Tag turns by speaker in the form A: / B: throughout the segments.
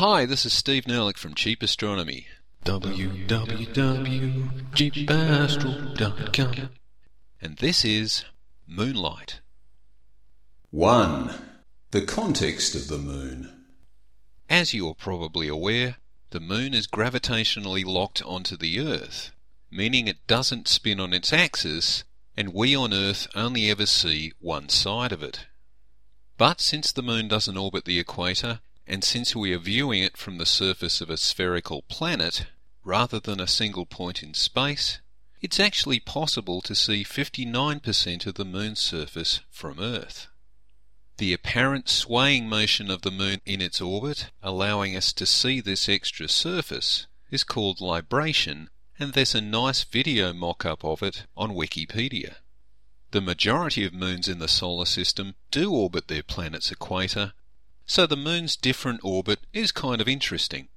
A: Hi, this is Steve Nerlich from Cheap Astronomy. www.cheapastro.com And this is Moonlight.
B: 1. The context of the moon.
A: As you are probably aware, the moon is gravitationally locked onto the Earth, meaning it doesn't spin on its axis, and we on Earth only ever see one side of it. But since the moon doesn't orbit the equator, and since we are viewing it from the surface of a spherical planet, rather than a single point in space, it's actually possible to see 59% of the moon's surface from Earth. The apparent swaying motion of the moon in its orbit, allowing us to see this extra surface, is called libration, and there's a nice video mock-up of it on Wikipedia. The majority of moons in the solar system do orbit their planet's equator, so the moon's different orbit is kind of interesting.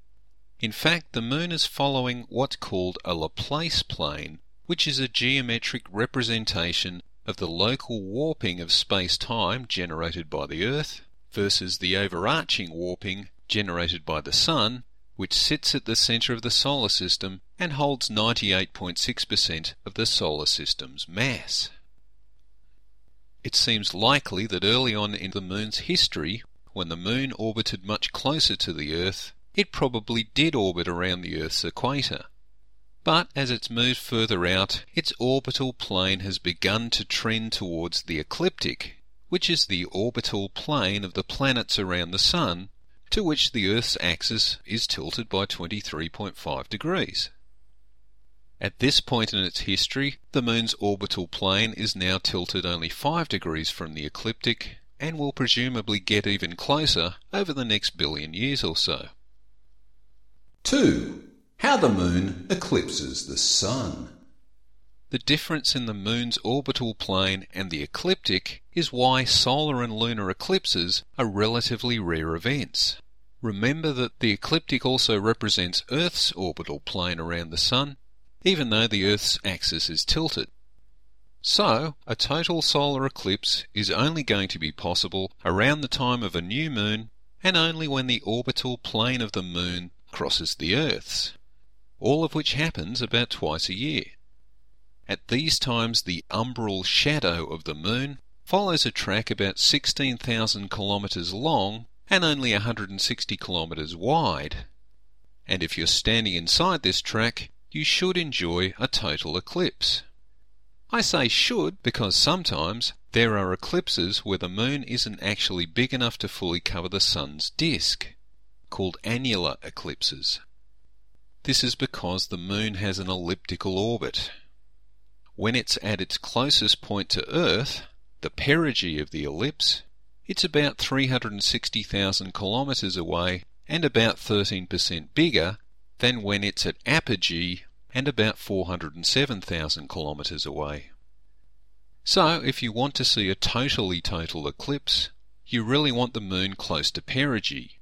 A: In fact, the moon is following what's called a Laplace plane, which is a geometric representation of the local warping of space-time generated by the Earth versus the overarching warping generated by the Sun, which sits at the centre of the solar system and holds 98.6% of the solar system's mass. It seems likely that early on in the Moon's history, when the Moon orbited much closer to the Earth, it probably did orbit around the Earth's equator but as it's moved further out, its orbital plane has begun to trend towards the ecliptic, which is the orbital plane of the planets around the Sun, to which the Earth's axis is tilted by 23.5 degrees. At this point in its history, the Moon's orbital plane is now tilted only 5 degrees from the ecliptic and will presumably get even closer over the next billion years or so.
B: 2. How the moon eclipses the sun.
A: The difference in the moon's orbital plane and the ecliptic is why solar and lunar eclipses are relatively rare events. Remember that the ecliptic also represents Earth's orbital plane around the Sun, even though the Earth's axis is tilted. So, a total solar eclipse is only going to be possible around the time of a new moon and only when the orbital plane of the moon crosses the Earth's all of which happens about twice a year. At these times the umbral shadow of the moon follows a track about 16,000 kilometres long and only 160 kilometres wide. And if you're standing inside this track, you should enjoy a total eclipse. I say should because sometimes there are eclipses where the moon isn't actually big enough to fully cover the sun's disk, called annular eclipses. This is because the Moon has an elliptical orbit. When it's at its closest point to Earth, the perigee of the ellipse, it's about 360,000 kilometres away and about 13% bigger than when it's at apogee and about 407,000 kilometres away. So, if you want to see a totally total eclipse, you really want the Moon close to perigee.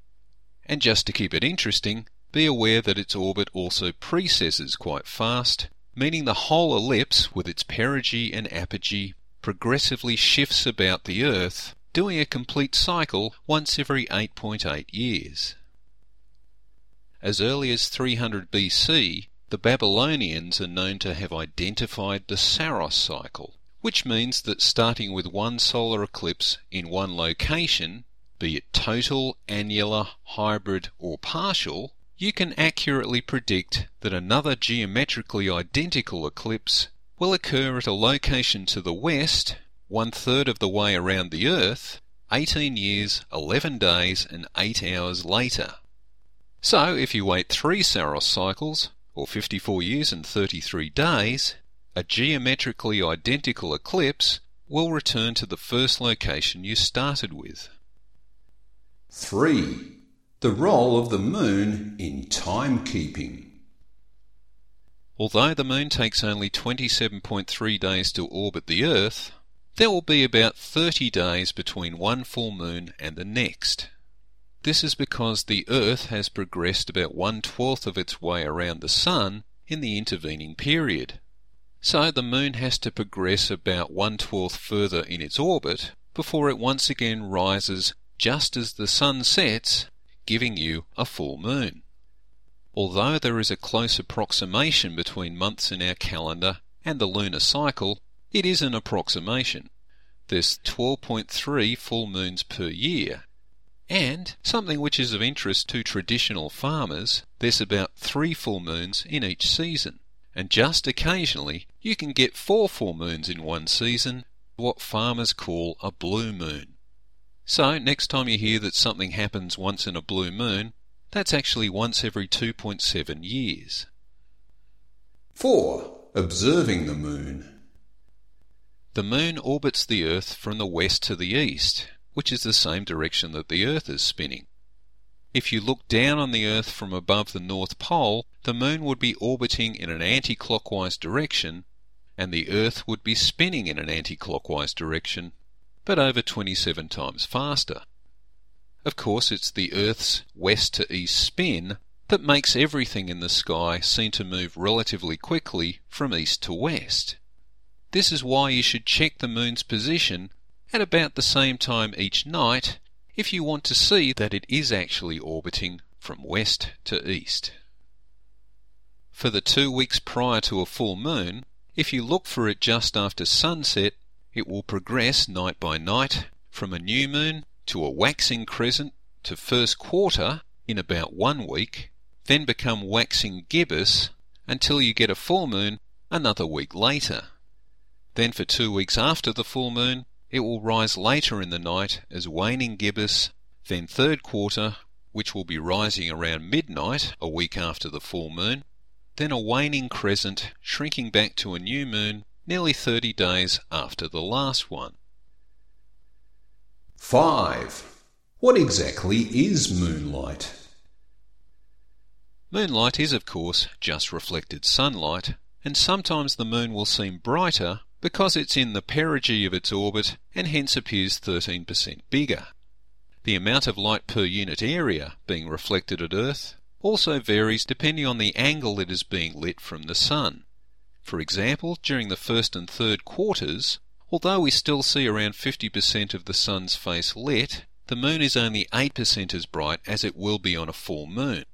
A: And just to keep it interesting, be aware that its orbit also precesses quite fast, meaning the whole ellipse with its perigee and apogee progressively shifts about the Earth, doing a complete cycle once every 8.8 years. As early as 300 BC, the Babylonians are known to have identified the Saros cycle, which means that starting with one solar eclipse in one location, be it total, annular, hybrid, or partial, you can accurately predict that another geometrically identical eclipse will occur at a location to the west, one third of the way around the Earth, 18 years, 11 days, and 8 hours later. So, if you wait three Saros cycles, or 54 years and 33 days, a geometrically identical eclipse will return to the first location you started with.
B: 3. The role of the moon in timekeeping.
A: Although the moon takes only 27.3 days to orbit the Earth, there will be about 30 days between one full moon and the next. This is because the Earth has progressed about one twelfth of its way around the Sun in the intervening period. So the moon has to progress about one twelfth further in its orbit before it once again rises just as the Sun sets giving you a full moon. Although there is a close approximation between months in our calendar and the lunar cycle, it is an approximation. There's 12.3 full moons per year. And something which is of interest to traditional farmers, there's about three full moons in each season. And just occasionally you can get four full moons in one season, what farmers call a blue moon. So next time you hear that something happens once in a blue moon, that's actually once every 2.7 years.
B: 4. Observing the moon.
A: The moon orbits the Earth from the west to the east, which is the same direction that the Earth is spinning. If you look down on the Earth from above the North Pole, the moon would be orbiting in an anti-clockwise direction, and the Earth would be spinning in an anti-clockwise direction, but over 27 times faster. Of course, it's the Earth's west to east spin that makes everything in the sky seem to move relatively quickly from east to west. This is why you should check the moon's position at about the same time each night if you want to see that it is actually orbiting from west to east. For the two weeks prior to a full moon, if you look for it just after sunset, it will progress night by night from a new moon to a waxing crescent to first quarter in about one week, then become waxing gibbous until you get a full moon another week later. Then for two weeks after the full moon, it will rise later in the night as waning gibbous, then third quarter, which will be rising around midnight a week after the full moon, then a waning crescent shrinking back to a new moon nearly 30 days after the last one.
B: 5. What exactly is moonlight?
A: Moonlight is, of course, just reflected sunlight, and sometimes the moon will seem brighter because it's in the perigee of its orbit and hence appears 13% bigger. The amount of light per unit area being reflected at Earth also varies depending on the angle it is being lit from the Sun. For example, during the first and third quarters, Although we still see around 50% of the sun's face lit, the moon is only 8% as bright as it will be on a full moon.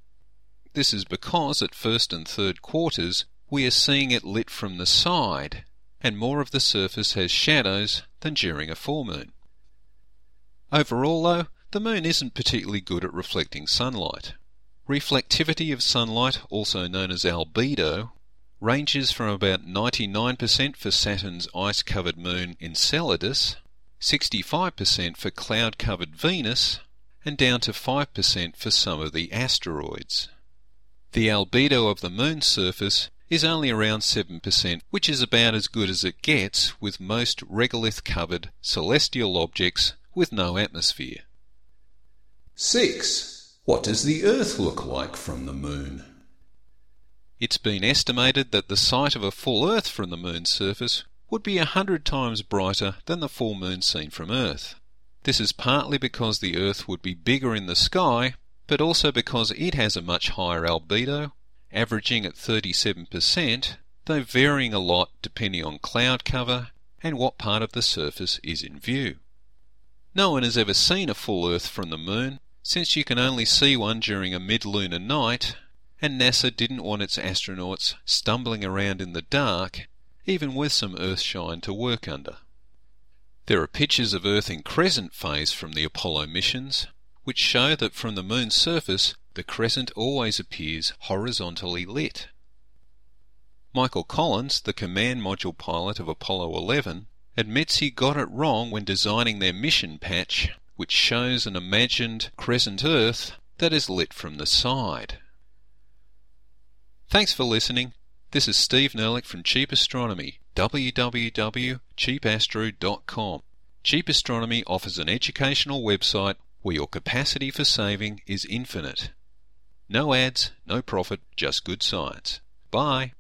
A: This is because at first and third quarters we are seeing it lit from the side, and more of the surface has shadows than during a full moon. Overall though, the moon isn't particularly good at reflecting sunlight. Reflectivity of sunlight, also known as albedo, ranges from about 99% for Saturn's ice covered moon Enceladus, 65% for cloud covered Venus, and down to 5% for some of the asteroids. The albedo of the moon's surface is only around 7%, which is about as good as it gets with most regolith covered celestial objects with no atmosphere.
B: 6. What does the Earth look like from the moon?
A: It's been estimated that the sight of a full Earth from the Moon's surface would be a hundred times brighter than the full moon seen from Earth. This is partly because the Earth would be bigger in the sky, but also because it has a much higher albedo, averaging at 37%, though varying a lot depending on cloud cover and what part of the surface is in view. No one has ever seen a full Earth from the Moon, since you can only see one during a mid-lunar night and NASA didn't want its astronauts stumbling around in the dark, even with some Earthshine to work under. There are pictures of Earth in crescent phase from the Apollo missions, which show that from the Moon's surface the crescent always appears horizontally lit. Michael Collins, the command module pilot of Apollo 11, admits he got it wrong when designing their mission patch, which shows an imagined crescent Earth that is lit from the side. Thanks for listening. This is Steve Nerlich from Cheap Astronomy, www.cheapastro.com. Cheap Astronomy offers an educational website where your capacity for saving is infinite. No ads, no profit, just good science. Bye.